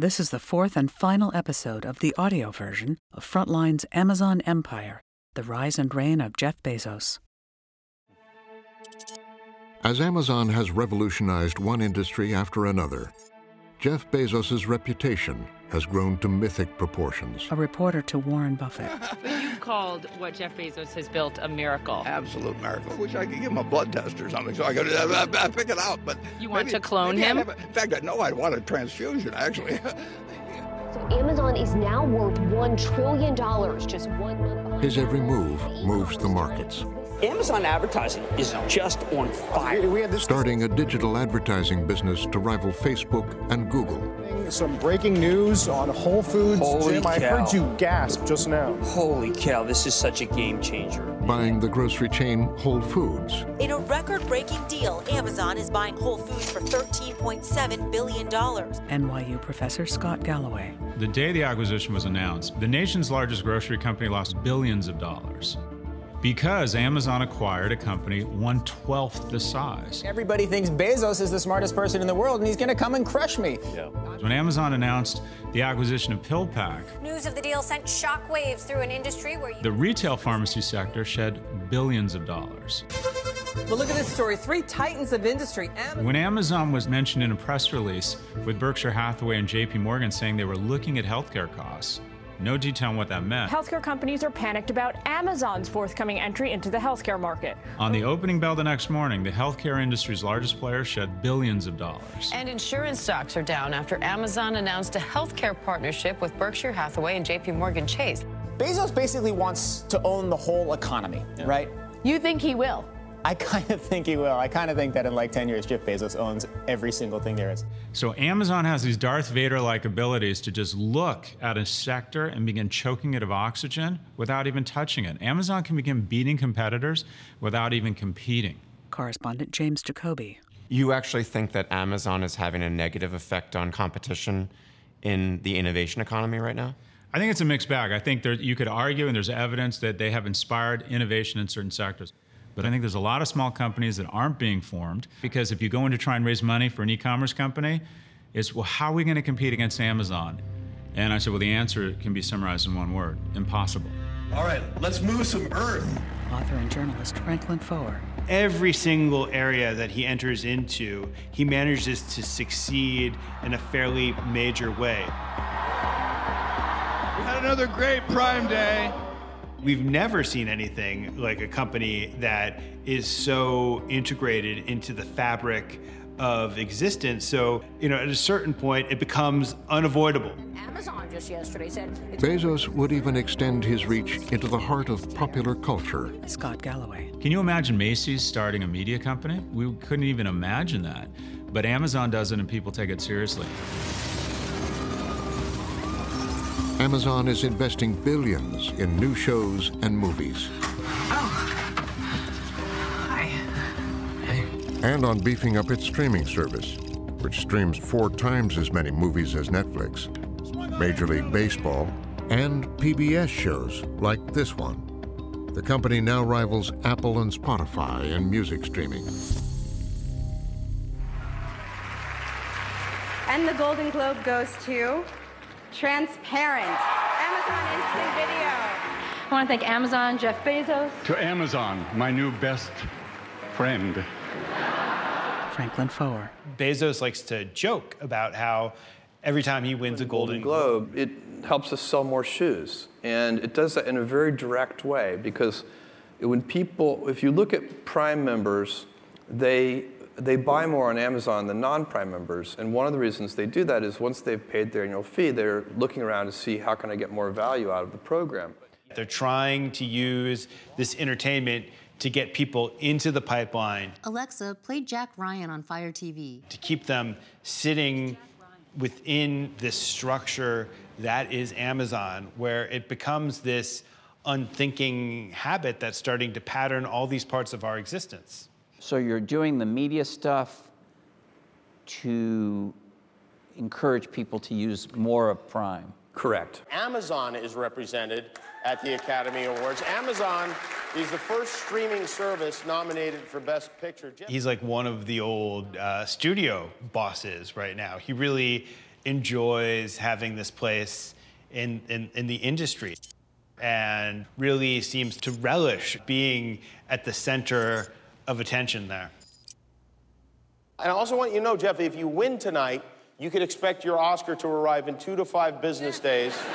This is the fourth and final episode of the audio version of Frontline's Amazon Empire The Rise and Reign of Jeff Bezos. As Amazon has revolutionized one industry after another, Jeff Bezos' reputation has grown to mythic proportions. A reporter to Warren Buffett. You've called what Jeff Bezos has built a miracle. Absolute miracle. Wish I could give him a blood test or something so I could uh, uh, pick it out. But You want maybe- to clone him? a- in fact, I know I'd want a transfusion, actually. So Amazon is now worth $1 trillion, just one month. His every move moves the markets, Amazon advertising is just on fire. starting a digital advertising business to rival Facebook and Google. Some breaking news on Whole Foods. Holy Jim, I heard you gasp just now. Holy cow, this is such a game changer. Buying the grocery chain Whole Foods, In a record breaking deal, Amazon is buying Whole Foods for $13.7 billion. NYU professor Scott Galloway. The day the acquisition was announced, the nation's largest grocery company lost billions of dollars because Amazon acquired a company one twelfth the size. Everybody thinks Bezos is the smartest person in the world and he's gonna come and crush me. Yeah. When Amazon announced the acquisition of PillPack, News of the deal sent shockwaves through an industry where you the retail pharmacy sector shed billions of dollars. Well, look at this story. Three titans of industry. Amazon. When Amazon was mentioned in a press release with Berkshire Hathaway and JP Morgan saying they were looking at healthcare costs, no detail on what that meant. Healthcare companies are panicked about Amazon's forthcoming entry into the healthcare market. On the opening bell the next morning, the healthcare industry's largest player shed billions of dollars. And insurance stocks are down after Amazon announced a healthcare partnership with Berkshire Hathaway and JP Morgan Chase. Bezos basically wants to own the whole economy, right? You think he will? I kind of think he will. I kind of think that in like 10 years, Jeff Bezos owns every single thing there is. So Amazon has these Darth Vader-like abilities to just look at a sector and begin choking it of oxygen without even touching it. Amazon can begin beating competitors without even competing. Correspondent James Jacoby. You actually think that Amazon is having a negative effect on competition in the innovation economy right now? I think it's a mixed bag. I think there, you could argue, and there's evidence that they have inspired innovation in certain sectors. But I think there's a lot of small companies that aren't being formed because if you go in to try and raise money for an e-commerce company, it's well, how are we going to compete against Amazon? And I said, well, the answer can be summarized in one word: impossible. All right, let's move some earth. Author and journalist Franklin Foer. Every single area that he enters into, he manages to succeed in a fairly major way. we had another great Prime Day. We've never seen anything like a company that is so integrated into the fabric of existence. So, you know, at a certain point, it becomes unavoidable. Amazon just yesterday said it's Bezos would even extend his reach into the heart of popular culture. Scott Galloway. Can you imagine Macy's starting a media company? We couldn't even imagine that. But Amazon does it and people take it seriously. Amazon is investing billions in new shows and movies. Oh, and on beefing up its streaming service, which streams four times as many movies as Netflix, Major League Baseball, and PBS shows like this one. The company now rivals Apple and Spotify in music streaming. And the Golden Globe goes to Transparent, Amazon Instant Video. I want to thank Amazon, Jeff Bezos. To Amazon, my new best friend. Franklin Foer. Bezos likes to joke about how every time he wins a Golden Globe, it helps us sell more shoes. And it does that in a very direct way because when people, if you look at Prime members, they, they buy more on Amazon than non Prime members. And one of the reasons they do that is once they've paid their annual fee, they're looking around to see how can I get more value out of the program. They're trying to use this entertainment to get people into the pipeline, Alexa, play Jack Ryan on Fire TV. to keep them sitting within this structure that is Amazon, where it becomes this unthinking habit that's starting to pattern all these parts of our existence. So you're doing the media stuff to encourage people to use more of Prime. Correct. Amazon is represented at the Academy Awards. Amazon is the first streaming service nominated for Best Picture. He's like one of the old uh, studio bosses right now. He really enjoys having this place in, in, in the industry and really seems to relish being at the center of attention there. And I also want you to know, Jeff, if you win tonight, you could expect your Oscar to arrive in two to five business days.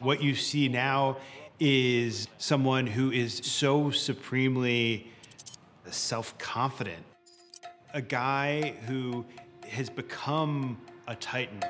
What you see now is someone who is so supremely self confident, a guy who has become a titan.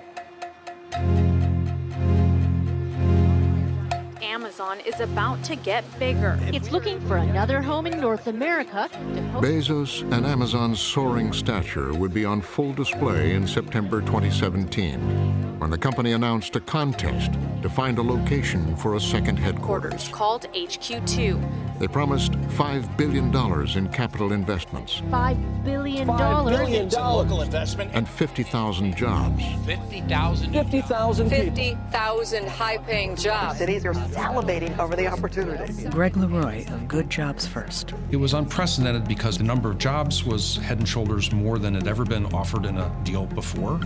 Amazon is about to get bigger. It's looking for another home in North America to. Bezos and Amazon's soaring stature would be on full display in September 2017 when the company announced a contest to find a location for a second headquarters. called HQ2. They promised $5 billion in capital investments $5 billion. $5 billion local investment. and 50,000 jobs. 50,000 50,000 50,000 high paying jobs. Cities are salivating over the opportunity. Greg LeRoy of Good Jobs First. It was unprecedented because the number of jobs was head and shoulders more than had ever been offered in a deal before.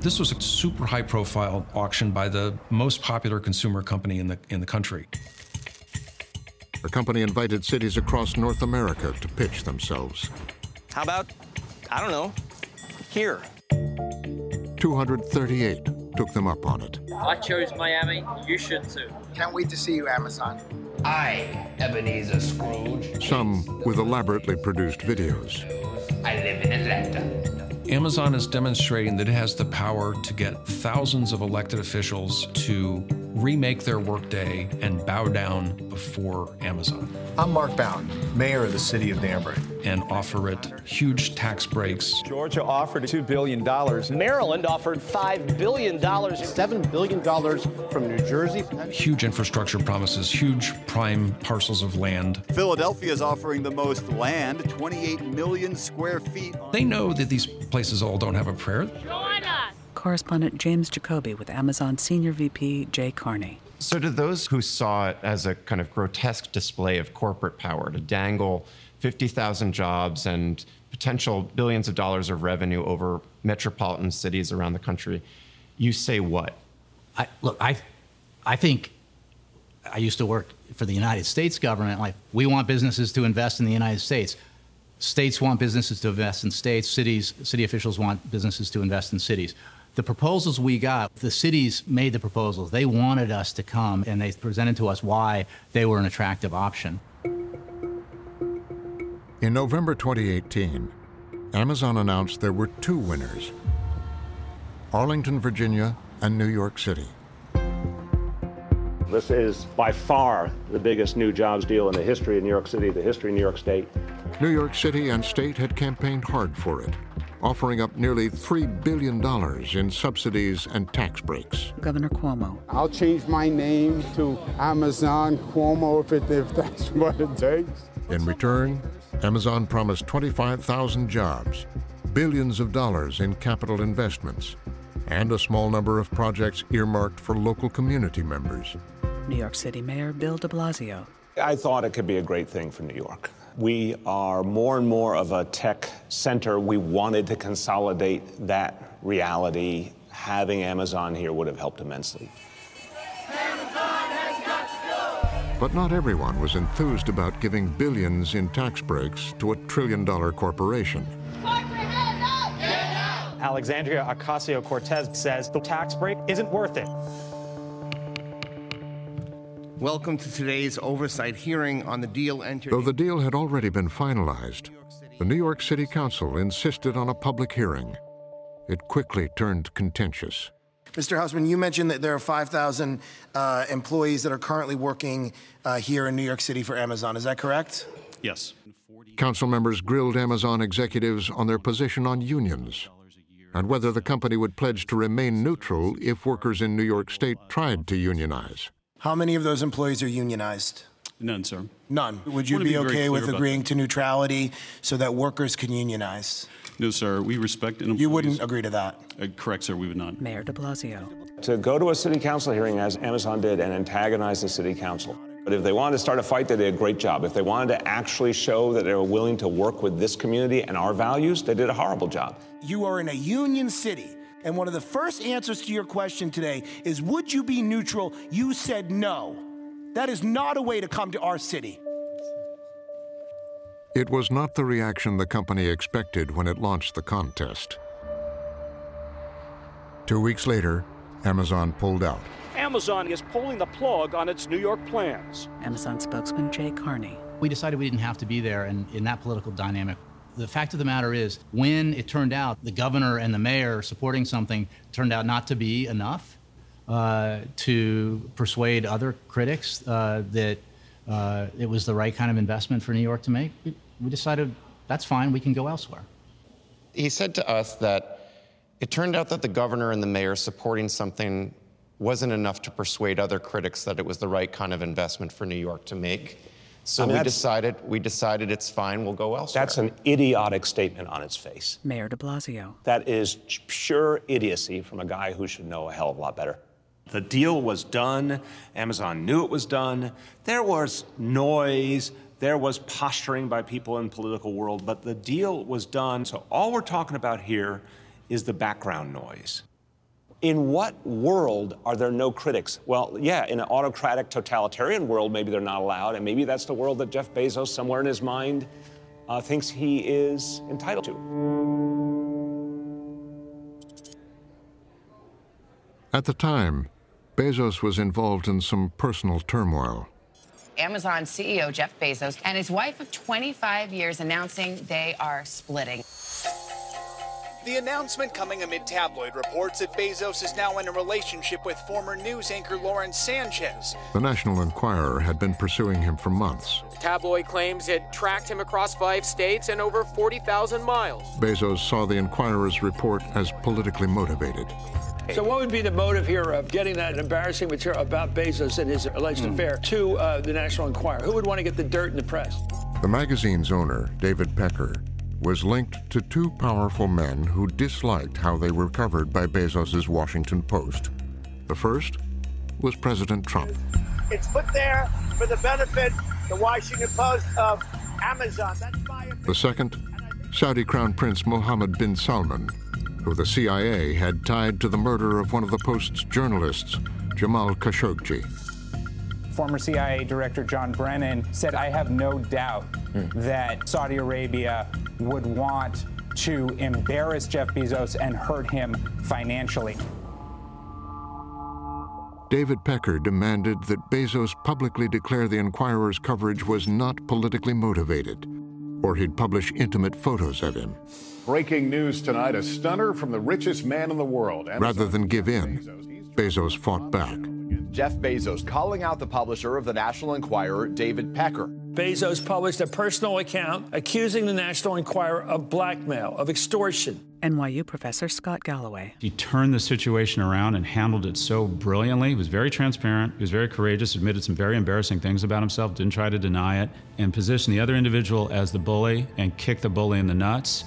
This was a super high profile auction by the most popular consumer company in the, in the country. The company invited cities across North America to pitch themselves. How about, I don't know, here? 238 took them up on it. I chose Miami. You should too. Can't wait to see you, Amazon. I, Ebenezer Scrooge. Some with elaborately produced videos. I live in Atlanta. Amazon is demonstrating that it has the power to get thousands of elected officials to remake their workday and bow down before Amazon I'm Mark Boughton, mayor of the city of Danbury. and offer it huge tax breaks. Georgia offered $2 billion. Maryland offered $5 billion, $7 billion from New Jersey. Huge infrastructure promises, huge prime parcels of land. Philadelphia is offering the most land, 28 million square feet. They know that these places all don't have a prayer. Correspondent James Jacoby with Amazon Senior VP Jay Carney. So, to those who saw it as a kind of grotesque display of corporate power to dangle 50,000 jobs and potential billions of dollars of revenue over metropolitan cities around the country, you say what? I, look, I, I think I used to work for the United States government. Like, we want businesses to invest in the United States. States want businesses to invest in states. Cities, city officials want businesses to invest in cities. The proposals we got, the cities made the proposals. They wanted us to come, and they presented to us why they were an attractive option. In November 2018, Amazon announced there were two winners Arlington, Virginia, and New York City. This is by far the biggest new jobs deal in the history of New York City, the history of New York State. New York City and state had campaigned hard for it, offering up nearly $3 billion in subsidies and tax breaks. Governor Cuomo. I'll change my name to Amazon Cuomo if, it, if that's what it takes. In return, Amazon promised 25,000 jobs, billions of dollars in capital investments, and a small number of projects earmarked for local community members. New York City Mayor Bill de Blasio. I thought it could be a great thing for New York. We are more and more of a tech center. We wanted to consolidate that reality. Having Amazon here would have helped immensely. But not everyone was enthused about giving billions in tax breaks to a trillion dollar corporation. Alexandria Ocasio Cortez says the tax break isn't worth it. Welcome to today's oversight hearing on the deal entered. Though the deal had already been finalized, the New York City Council insisted on a public hearing. It quickly turned contentious. Mr. Huseman, you mentioned that there are 5,000 uh, employees that are currently working uh, here in New York City for Amazon. Is that correct? Yes. Council members grilled Amazon executives on their position on unions and whether the company would pledge to remain neutral if workers in New York State tried to unionize. How many of those employees are unionized? None, sir. None. Would you be, be okay with about agreeing to neutrality so that workers can unionize? No, sir. We respect an You wouldn't agree to that? Uh, correct, sir. We would not. Mayor de Blasio. To go to a city council hearing as Amazon did and antagonize the city council. But if they wanted to start a fight, they did a great job. If they wanted to actually show that they were willing to work with this community and our values, they did a horrible job. you are in a union city. And one of the first answers to your question today is Would you be neutral? You said no. That is not a way to come to our city. It was not the reaction the company expected when it launched the contest. Two weeks later, Amazon pulled out. Amazon is pulling the plug on its New York plans. Amazon spokesman Jay Carney. We decided we didn't have to be there, and in that political dynamic, the fact of the matter is, when it turned out the governor and the mayor supporting something turned out not to be enough uh, to persuade other critics uh, that uh, it was the right kind of investment for New York to make, we, we decided that's fine, we can go elsewhere. He said to us that it turned out that the governor and the mayor supporting something wasn't enough to persuade other critics that it was the right kind of investment for New York to make. So I mean, we decided we decided it's fine. We'll go elsewhere. That's an idiotic statement on its face. Mayor de Blasio. That is pure idiocy from a guy who should know a hell of a lot better. The deal was done. Amazon knew it was done. There was noise. There was posturing by people in the political world, but the deal was done. So all we're talking about here is the background noise. In what world are there no critics? Well, yeah, in an autocratic, totalitarian world, maybe they're not allowed, and maybe that's the world that Jeff Bezos, somewhere in his mind, uh, thinks he is entitled to. At the time, Bezos was involved in some personal turmoil. Amazon CEO Jeff Bezos and his wife of 25 years announcing they are splitting. The announcement coming amid tabloid reports that Bezos is now in a relationship with former news anchor Lauren Sanchez. The National Enquirer had been pursuing him for months. The tabloid claims it tracked him across five states and over 40,000 miles. Bezos saw the Enquirer's report as politically motivated. So, what would be the motive here of getting that embarrassing material about Bezos and his alleged affair to uh, the National Enquirer? Who would want to get the dirt in the press? The magazine's owner, David Pecker, was linked to two powerful men who disliked how they were covered by Bezos' Washington Post. The first was President Trump. It's put there for the benefit, the Washington Post of Amazon. That's my The second, Saudi Crown Prince Mohammed bin Salman, who the CIA had tied to the murder of one of the Post's journalists, Jamal Khashoggi. Former CIA Director John Brennan said, I have no doubt Mm-hmm. that Saudi Arabia would want to embarrass Jeff Bezos and hurt him financially. David Pecker demanded that Bezos publicly declare the Enquirer's coverage was not politically motivated, or he'd publish intimate photos of him. Breaking news tonight a stunner from the richest man in the world. Rather than give in, Bezos fought back. Jeff Bezos calling out the publisher of the National Enquirer, David Pecker. Bezos published a personal account accusing the National Enquirer of blackmail, of extortion. NYU professor Scott Galloway. He turned the situation around and handled it so brilliantly. He was very transparent. He was very courageous, admitted some very embarrassing things about himself, didn't try to deny it, and positioned the other individual as the bully and kicked the bully in the nuts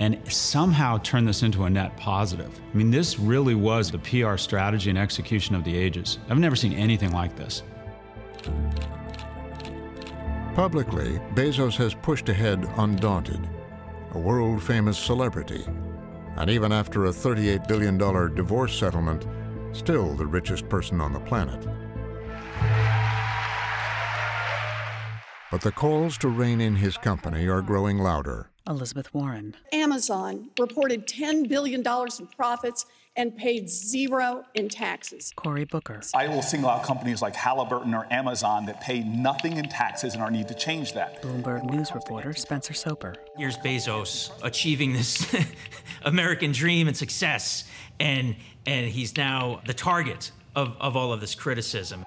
and somehow turn this into a net positive. I mean, this really was the PR strategy and execution of the ages. I've never seen anything like this. Publicly, Bezos has pushed ahead undaunted, a world famous celebrity, and even after a $38 billion divorce settlement, still the richest person on the planet. But the calls to rein in his company are growing louder. Elizabeth Warren. Amazon reported $10 billion in profits and paid zero in taxes. Cory Booker. I will single out companies like Halliburton or Amazon that pay nothing in taxes and are need to change that. Bloomberg News reporter Spencer Soper. Here's Bezos achieving this American dream and success, and and he's now the target of, of all of this criticism,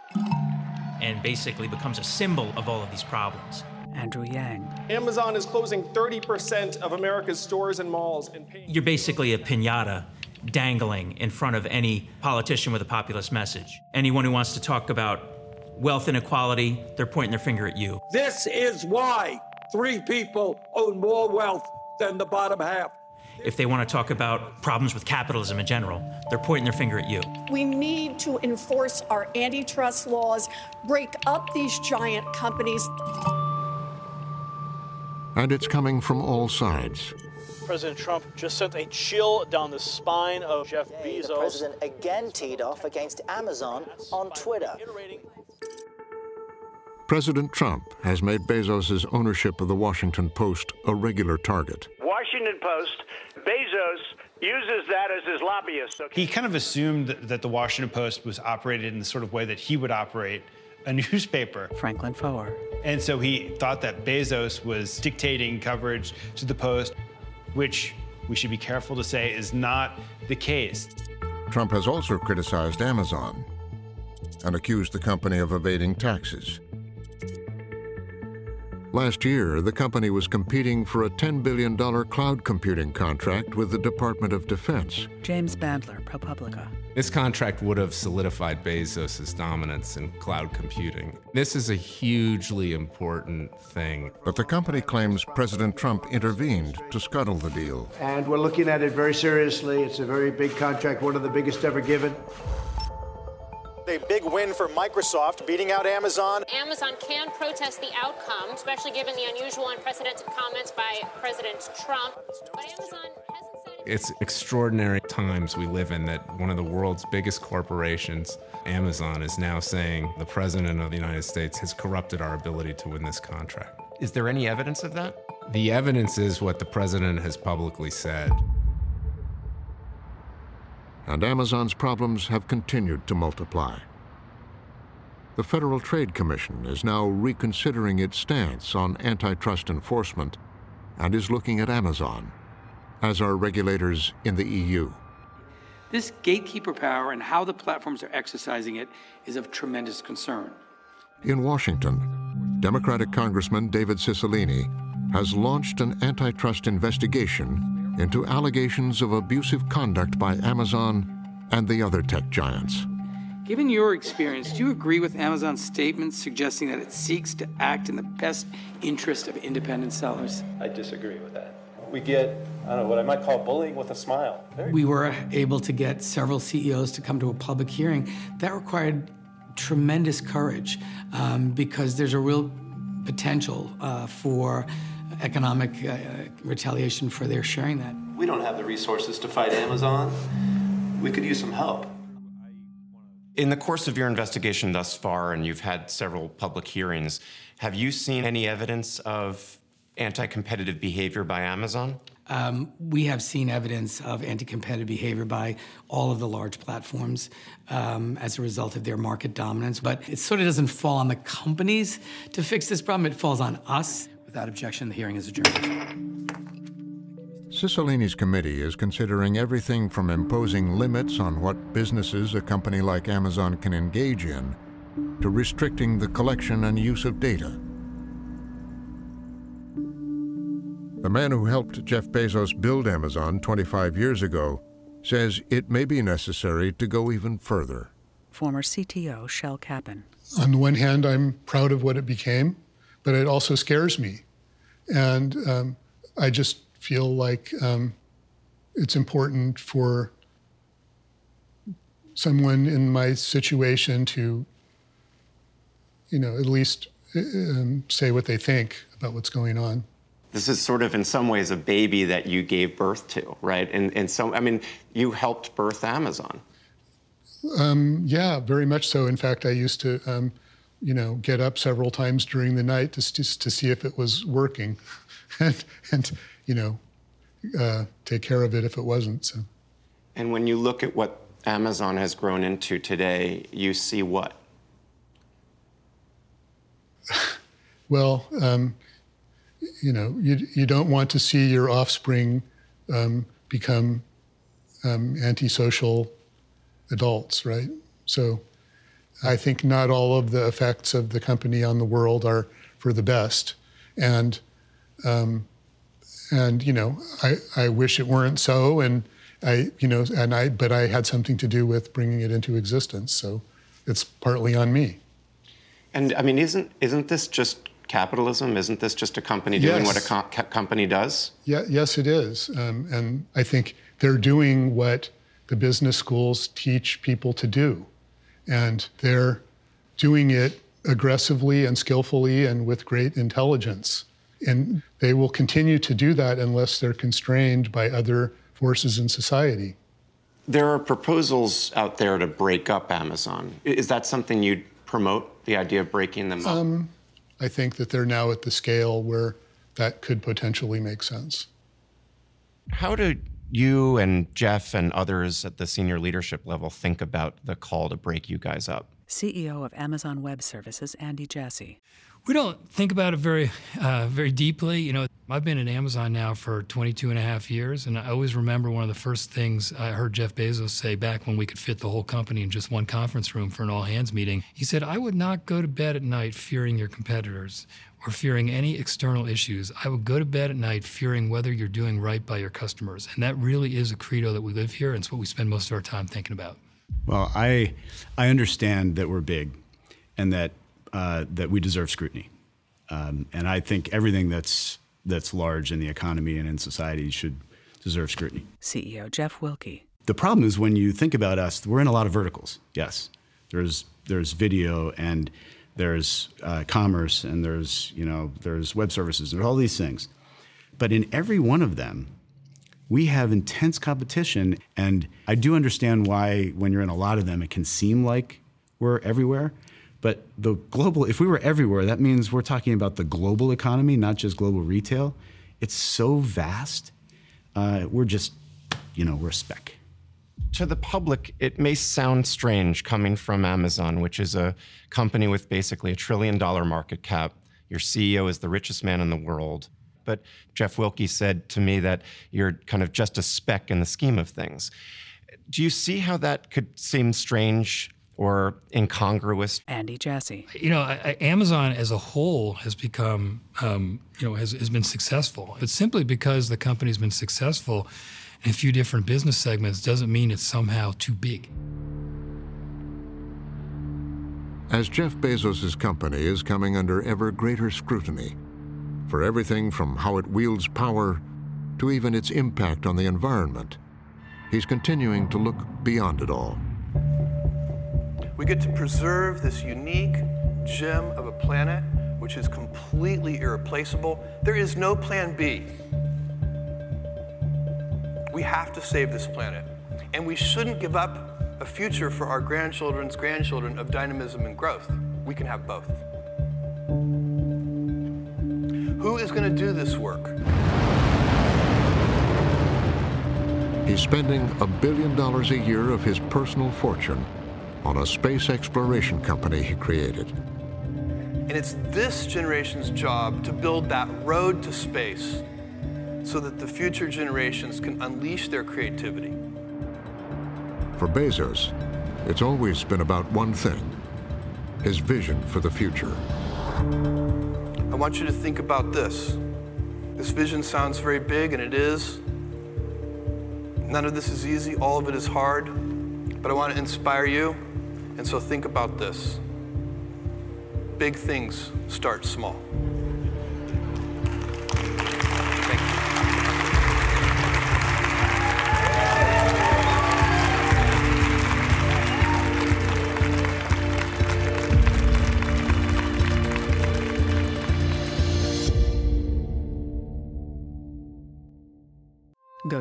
and basically becomes a symbol of all of these problems. Andrew Yang. Amazon is closing 30% of America's stores and malls and paying. You're basically a pinata dangling in front of any politician with a populist message. Anyone who wants to talk about wealth inequality, they're pointing their finger at you. This is why three people own more wealth than the bottom half. If they want to talk about problems with capitalism in general, they're pointing their finger at you. We need to enforce our antitrust laws, break up these giant companies. And it's coming from all sides. President Trump just sent a chill down the spine of Jeff Bezos. The president again teed off against Amazon on Twitter. President Trump has made Bezos' ownership of the Washington Post a regular target. Washington Post, Bezos uses that as his lobbyist. Okay? He kind of assumed that the Washington Post was operated in the sort of way that he would operate a newspaper. Franklin Foer. And so he thought that Bezos was dictating coverage to the Post, which we should be careful to say is not the case. Trump has also criticized Amazon and accused the company of evading taxes. Last year, the company was competing for a $10 billion cloud computing contract with the Department of Defense. James Bandler, ProPublica. This contract would have solidified Bezos' dominance in cloud computing. This is a hugely important thing. But the company claims President Trump intervened to scuttle the deal. And we're looking at it very seriously. It's a very big contract, one of the biggest ever given. A big win for Microsoft, beating out Amazon. Amazon can protest the outcome, especially given the unusual and unprecedented comments by President Trump. But Amazon hasn't said. It's extraordinary times we live in that one of the world's biggest corporations, Amazon, is now saying the President of the United States has corrupted our ability to win this contract. Is there any evidence of that? The evidence is what the President has publicly said and Amazon's problems have continued to multiply. The Federal Trade Commission is now reconsidering its stance on antitrust enforcement and is looking at Amazon, as are regulators in the EU. This gatekeeper power and how the platforms are exercising it is of tremendous concern. In Washington, Democratic Congressman David Cicilline has launched an antitrust investigation into allegations of abusive conduct by Amazon and the other tech giants. Given your experience, do you agree with Amazon's statements suggesting that it seeks to act in the best interest of independent sellers? I disagree with that. We get, I don't know, what I might call bullying with a smile. Very we were able to get several CEOs to come to a public hearing. That required tremendous courage um, because there's a real potential uh, for economic uh, retaliation for their sharing that. We don't have the resources to fight Amazon. We could use some help. In the course of your investigation thus far, and you've had several public hearings, have you seen any evidence of anti competitive behavior by Amazon? Um, we have seen evidence of anti competitive behavior by all of the large platforms um, as a result of their market dominance. But it sort of doesn't fall on the companies to fix this problem, it falls on us. Without objection, the hearing is adjourned. Cicilline's committee is considering everything from imposing limits on what businesses a company like Amazon can engage in to restricting the collection and use of data. The man who helped Jeff Bezos build Amazon 25 years ago says it may be necessary to go even further. Former CTO Shel Kaphan. On the one hand, I'm proud of what it became but it also scares me. And um, I just feel like um, it's important for someone in my situation to, you know, at least um, say what they think about what's going on. This is sort of, in some ways, a baby that you gave birth to, right? And, and so, I mean, you helped birth Amazon. Um, yeah, very much so. In fact, I used to um, you know, get up several times during the night to, to, to see if it was working and, and you know, uh, take care of it if it wasn't. So. And when you look at what Amazon has grown into today, you see what? well, um, you know, you, you don't want to see your offspring um, become um, antisocial adults, right? So I think not all of the effects of the company on the world are for the best, and um, and you know I, I wish it weren't so, and I you know and I but I had something to do with bringing it into existence, so it's partly on me. And I mean, isn't isn't this just capitalism? Isn't this just a company doing yes. what a co- company does? Yeah, yes, it is, um, and I think they're doing what the business schools teach people to do and they're doing it aggressively and skillfully and with great intelligence. And they will continue to do that unless they're constrained by other forces in society. There are proposals out there to break up Amazon. Is that something you'd promote, the idea of breaking them up? Um, I think that they're now at the scale where that could potentially make sense. How do you and Jeff and others at the senior leadership level think about the call to break you guys up? CEO of Amazon Web Services, Andy Jassy. We don't think about it very, uh, very deeply. You know, I've been at Amazon now for 22 and a half years, and I always remember one of the first things I heard Jeff Bezos say back when we could fit the whole company in just one conference room for an all hands meeting. He said, I would not go to bed at night fearing your competitors or fearing any external issues. I would go to bed at night fearing whether you're doing right by your customers. And that really is a credo that we live here, and it's what we spend most of our time thinking about. Well, I, I understand that we're big and that uh, that we deserve scrutiny. Um, and I think everything that's that's large in the economy and in society should deserve scrutiny. CEO Jeff Wilke. The problem is when you think about us, we're in a lot of verticals. Yes, there's there's video and there's uh, commerce and there's you know there's web services. There's all these things, but in every one of them, we have intense competition. And I do understand why when you're in a lot of them, it can seem like we're everywhere. But the global, if we were everywhere, that means we're talking about the global economy, not just global retail. It's so vast. Uh, we're just, you know, we're a speck. To the public, it may sound strange coming from Amazon, which is a company with basically a trillion dollar market cap. Your CEO is the richest man in the world. But Jeff Wilke said to me that you're kind of just a speck in the scheme of things. Do you see how that could seem strange or incongruous? Andy Jassy. You know, I, Amazon as a whole has become, um, you know, has, has been successful. But simply because the company's been successful in a few different business segments doesn't mean it's somehow too big. As Jeff Bezos' company is coming under ever greater scrutiny for everything from how it wields power to even its impact on the environment, he's continuing to look beyond it all. We get to preserve this unique gem of a planet which is completely irreplaceable. There is no plan B. We have to save this planet. And we shouldn't give up a future for our grandchildren's grandchildren of dynamism and growth. We can have both. Who is going to do this work? He's spending a billion dollars a year of his personal fortune on a space exploration company he created. And it's this generation's job to build that road to space so that the future generations can unleash their creativity. For Bezos, it's always been about one thing his vision for the future. I want you to think about this. This vision sounds very big, and it is. None of this is easy, all of it is hard, but I want to inspire you and so think about this big things start small.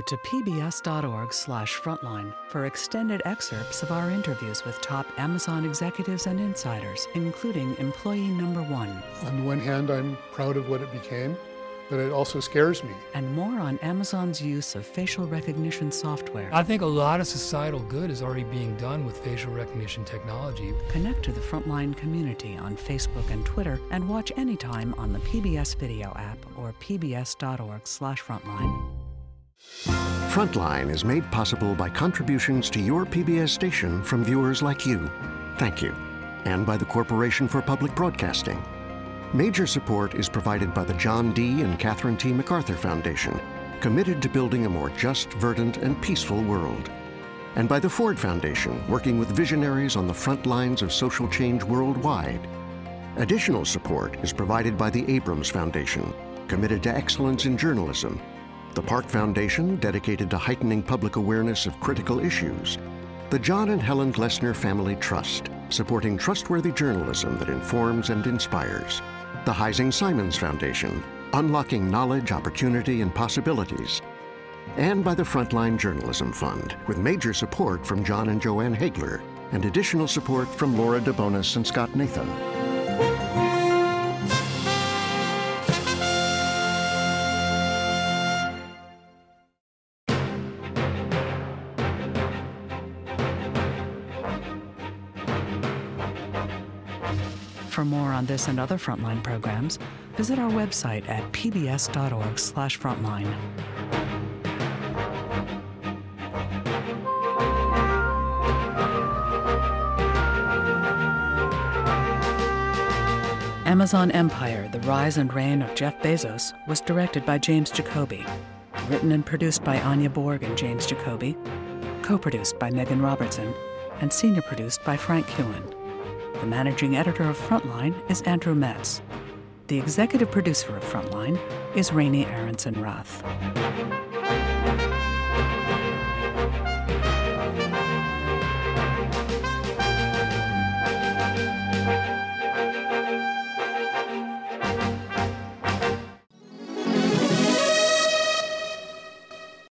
To pbs.org/frontline for extended excerpts of our interviews with top Amazon executives and insiders, including employee number 1. On the one hand, I'm proud of what it became, but it also scares me. And more on Amazon's use of facial recognition software. I think a lot of societal good is already being done with facial recognition technology. Connect to the Frontline community on Facebook and Twitter and watch anytime on the PBS video app or pbs.org/frontline. Frontline is made possible by contributions to your PBS station from viewers like you. Thank you. And by the Corporation for Public Broadcasting. Major support is provided by the John D. and Catherine T. MacArthur Foundation, committed to building a more just, verdant, and peaceful world. And by the Ford Foundation, working with visionaries on the front lines of social change worldwide. Additional support is provided by the Abrams Foundation, committed to excellence in journalism the Park Foundation, dedicated to heightening public awareness of critical issues, the John and Helen Glessner Family Trust, supporting trustworthy journalism that informs and inspires, the Heising Simons Foundation, unlocking knowledge, opportunity, and possibilities. And by the Frontline Journalism Fund, with major support from John and Joanne Hagler, and additional support from Laura DeBonis and Scott Nathan. This and other Frontline programs, visit our website at pbs.org/frontline. Amazon Empire The Rise and Reign of Jeff Bezos was directed by James Jacoby, written and produced by Anya Bourg and James Jacoby, co produced by Megan Robertson, and senior produced by Frank Koughan. The managing editor of Frontline is Andrew Metz. The executive producer of Frontline is Raney Aronson Rath.